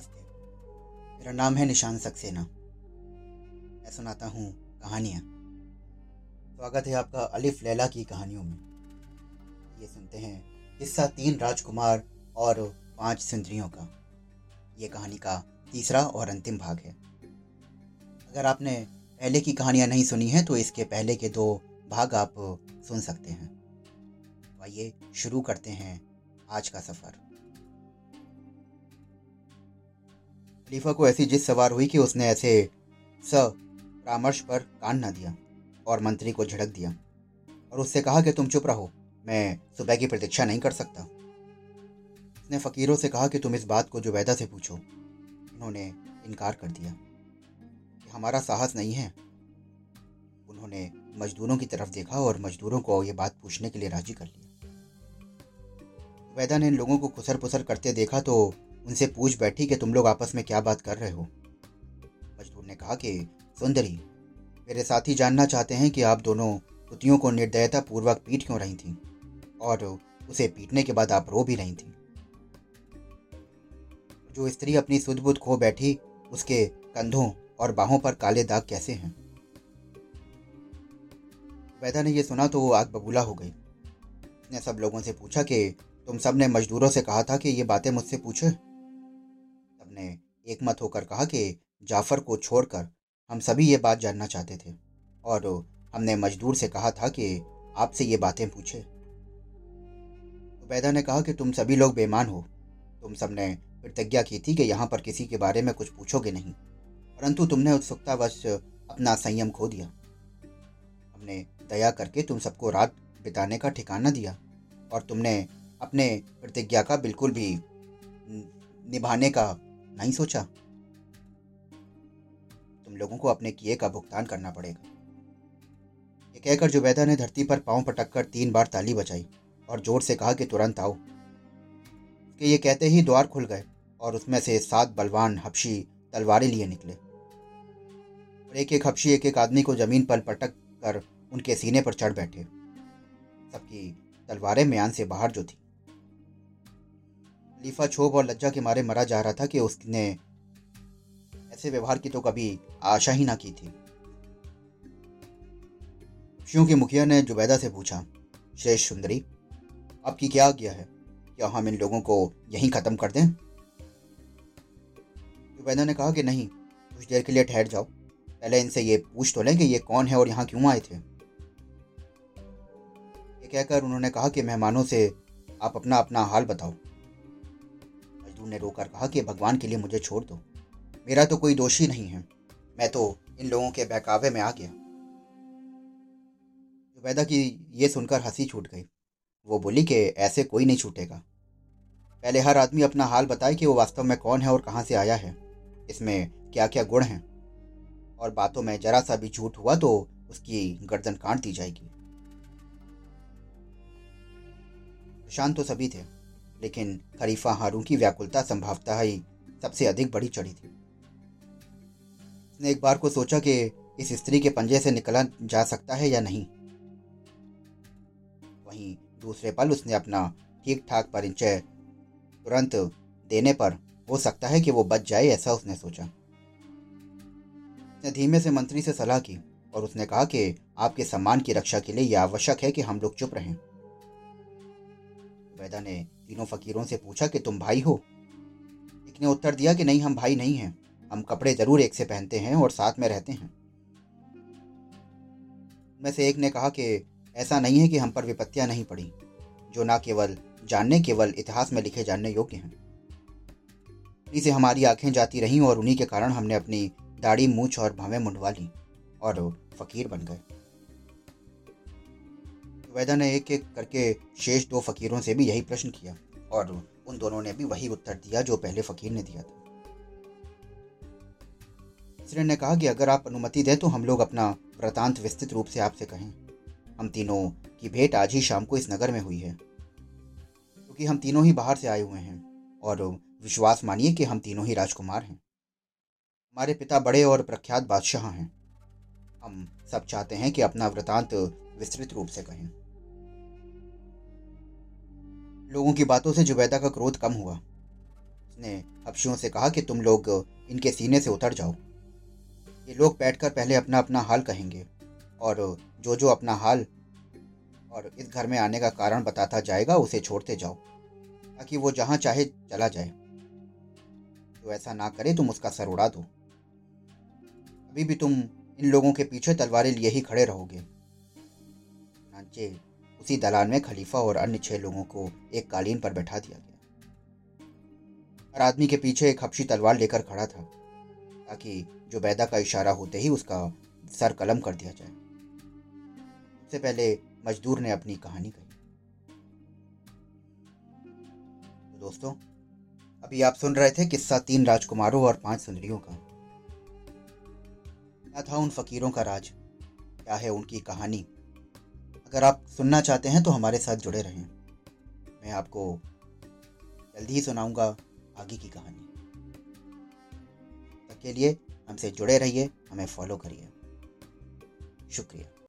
नमस्ते मेरा नाम है निशान सक्सेना। मैं सुनाता हूँ कहानियाँ। स्वागत है आपका अलिफ लैला की कहानियों में। ये सुनते हैं किस्सा तीन राजकुमार और पाँच सुंदरियों का। ये कहानी का तीसरा और अंतिम भाग है। अगर आपने पहले की कहानियाँ नहीं सुनी हैं तो इसके पहले के दो भाग आप सुन सकते हैं। तो आइए शुरू करते हैं आज का सफ़र। खलीफा को ऐसी जिद सवार हुई कि उसने ऐसे स परामर्श पर कान न दिया और मंत्री को झड़क दिया और उससे कहा कि तुम चुप रहो, मैं सुबह की प्रतीक्षा नहीं कर सकता। उसने फ़कीरों से कहा कि तुम इस बात को जुबैदा से पूछो। उन्होंने इनकार कर दिया कि हमारा साहस नहीं है। उन्होंने मजदूरों की तरफ़ देखा और मजदूरों को ये बात पूछने के लिए राज़ी कर लिया। जुबैदा ने इन लोगों को खुसर पुसर करते देखा तो उनसे पूछ बैठी कि तुम लोग आपस में क्या बात कर रहे हो? मजदूर ने कहा कि, सुंदरी, मेरे साथी जानना चाहते हैं कि आप दोनों पुतियों को निर्दयता पूर्वक पीट क्यों रही थी? और उसे पीटने के बाद आप रो भी रही थी? जो स्त्री अपनी सुध बुद्ध खो बैठी, उसके कंधों और बाहों पर काले दाग कैसे हैं? वैदा ने यह सुना तो वो आग बबूला हो गई। उसने सब लोगों से पूछा कि, तुम सबने मजदूरों से कहा था कि ये बातें मुझसे पूछे? ने एक मत होकर कहा कि जाफ़र को छोड़कर हम सभी ये बात जानना चाहते थे और हमने मजदूर से कहा था कि आपसे ये बातें पूछे। उबैदा ने कहा कि तुम सभी लोग बेमान हो। तुम सबने प्रतिज्ञा की थी कि यहाँ पर किसी के बारे में कुछ पूछोगे नहीं, परंतु तुमने उत्सुकतावश अपना संयम खो दिया। हमने दया करके तुम सबको रात बिताने का ठिकाना दिया और तुमने अपने प्रतिज्ञा का बिल्कुल भी निभाने का नहीं सोचा? तुम लोगों को अपने किए का भुगतान करना पड़ेगा। ये कहकर जुबैदा ने धरती पर पाँव पटक कर तीन बार ताली बजाई और ज़ोर से कहा कि तुरंत आओ। कि ये कहते ही द्वार खुल गए और उसमें से सात बलवान हबशी तलवारें लिए निकले। और एक एक हबशी एक एक आदमी को ज़मीन पर पटक कर उनके सीने पर चढ़ बैठे। सबकी तलवारें म्यान से बाहर जो थी। खलीफा क्षोभ और लज्जा के मारे मरा जा रहा था कि उसने ऐसे व्यवहार की तो कभी आशा ही ना की थी। खुशियों के मुखिया ने जुबैदा से पूछा श्रेष्ठ सुंदरी, आपकी क्या आज्ञा है? क्या हम इन लोगों को यहीं ख़त्म कर दें? जुबैदा ने कहा कि नहीं, कुछ देर के लिए ठहर जाओ। पहले इनसे ये पूछ तो लें कि ये कौन है और यहाँ क्यों आए थे। ये कहकर उन्होंने कहा कि मेहमानों से आप अपना अपना हाल बताओ। मजदूर ने रोकर कहा कि भगवान के लिए मुझे छोड़ दो। मेरा तो कोई दोषी नहीं है। मैं तो इन लोगों के बहकावे में आ गया। जुबैदा की ये सुनकर हँसी छूट गई। वो बोली कि ऐसे कोई नहीं छूटेगा। पहले हर आदमी अपना हाल बताए कि वो वास्तव में कौन है और कहाँ से आया है। इसमें क्या क्या गुण हैं। और बातों में जरा सा भी झूठ हुआ तो उसकी गर्दन काट दी जाएगी। शांत तो सभी थे। लेकिन खरीफा हारून की व्याकुलता संभावता ही सबसे अधिक बड़ी चढ़ी थी। उसने एक बार को सोचा कि इस स्त्री के पंजे से निकला जा सकता है या नहीं। वहीं दूसरे पल उसने अपना ठीक ठाक परिचय तुरंत देने पर हो सकता है कि वो बच जाए, ऐसा उसने सोचा। उसने धीमे से मंत्री से सलाह की और उसने कहा कि आपके सम्मान की रक्षा के लिए यह आवश्यक है कि हम लोग चुप रहें। वैदा ने तीनों फकीरों से पूछा कि तुम भाई हो? एक ने उत्तर दिया कि नहीं, हम भाई नहीं हैं। हम कपड़े ज़रूर एक से पहनते हैं और साथ में रहते हैं। में से एक ने कहा कि ऐसा नहीं है कि हम पर विपत्तियाँ नहीं पड़ी, जो ना केवल जानने, केवल इतिहास में लिखे जानने योग्य हैं। उन्हीं से हमारी आँखें जाती रहीं और उन्हीं के कारण हमने अपनी दाढ़ी, मूछ और भावें मुंडवा ली और फकीर बन गए। वैदा ने एक एक करके शेष दो फकीरों से भी यही प्रश्न किया। और उन दोनों ने भी वही उत्तर दिया जो पहले फकीर ने दिया था। तीसरे ने कहा कि अगर आप अनुमति दें तो हम लोग अपना वृतांत विस्तृत रूप से आपसे कहें। हम तीनों की भेंट आज ही शाम को इस नगर में हुई है। क्योंकि हम तीनों ही बाहर से आए हुए हैं और विश्वास मानिए कि हम तीनों ही राजकुमार हैं। हमारे पिता बड़े और प्रख्यात बादशाह हैं। हम सब चाहते हैं कि अपना वृतांत विस्तृत रूप से कहें। लोगों की बातों से जुबैदा का क्रोध कम हुआ। उसने हबशियों से कहा कि तुम लोग इनके सीने से उतर जाओ। ये लोग बैठकर पहले अपना अपना हाल कहेंगे और जो जो अपना हाल और इस घर में आने का कारण बताता जाएगा, उसे छोड़ते जाओ, ताकि वो जहाँ चाहे चला जाए। तो ऐसा ना करे, तुम उसका सर उड़ा दो। अभी भी तुम इन लोगों के पीछे तलवारें लिए ही खड़े रहोगे। नाचे उसी दलान में खलीफा और अन्य छह लोगों को एक कालीन पर बैठा दिया गया। हर आदमी के पीछे एक हपशी तलवार लेकर खड़ा था, ताकि जो बैदा का इशारा होते ही उसका सर कलम कर दिया जाए। सबसे पहले मजदूर ने अपनी कहानी कही। तो दोस्तों, अभी आप सुन रहे थे किस्सा तीन राजकुमारों और पाँच सुंदरियों का। क्या था उन फकीरों का राज? क्या है उनकी कहानी? अगर आप सुनना चाहते हैं तो हमारे साथ जुड़े रहें। मैं आपको जल्दी ही सुनाऊँगा आगे की कहानी। तब के लिए हमसे जुड़े रहिए, हमें फॉलो करिए। शुक्रिया।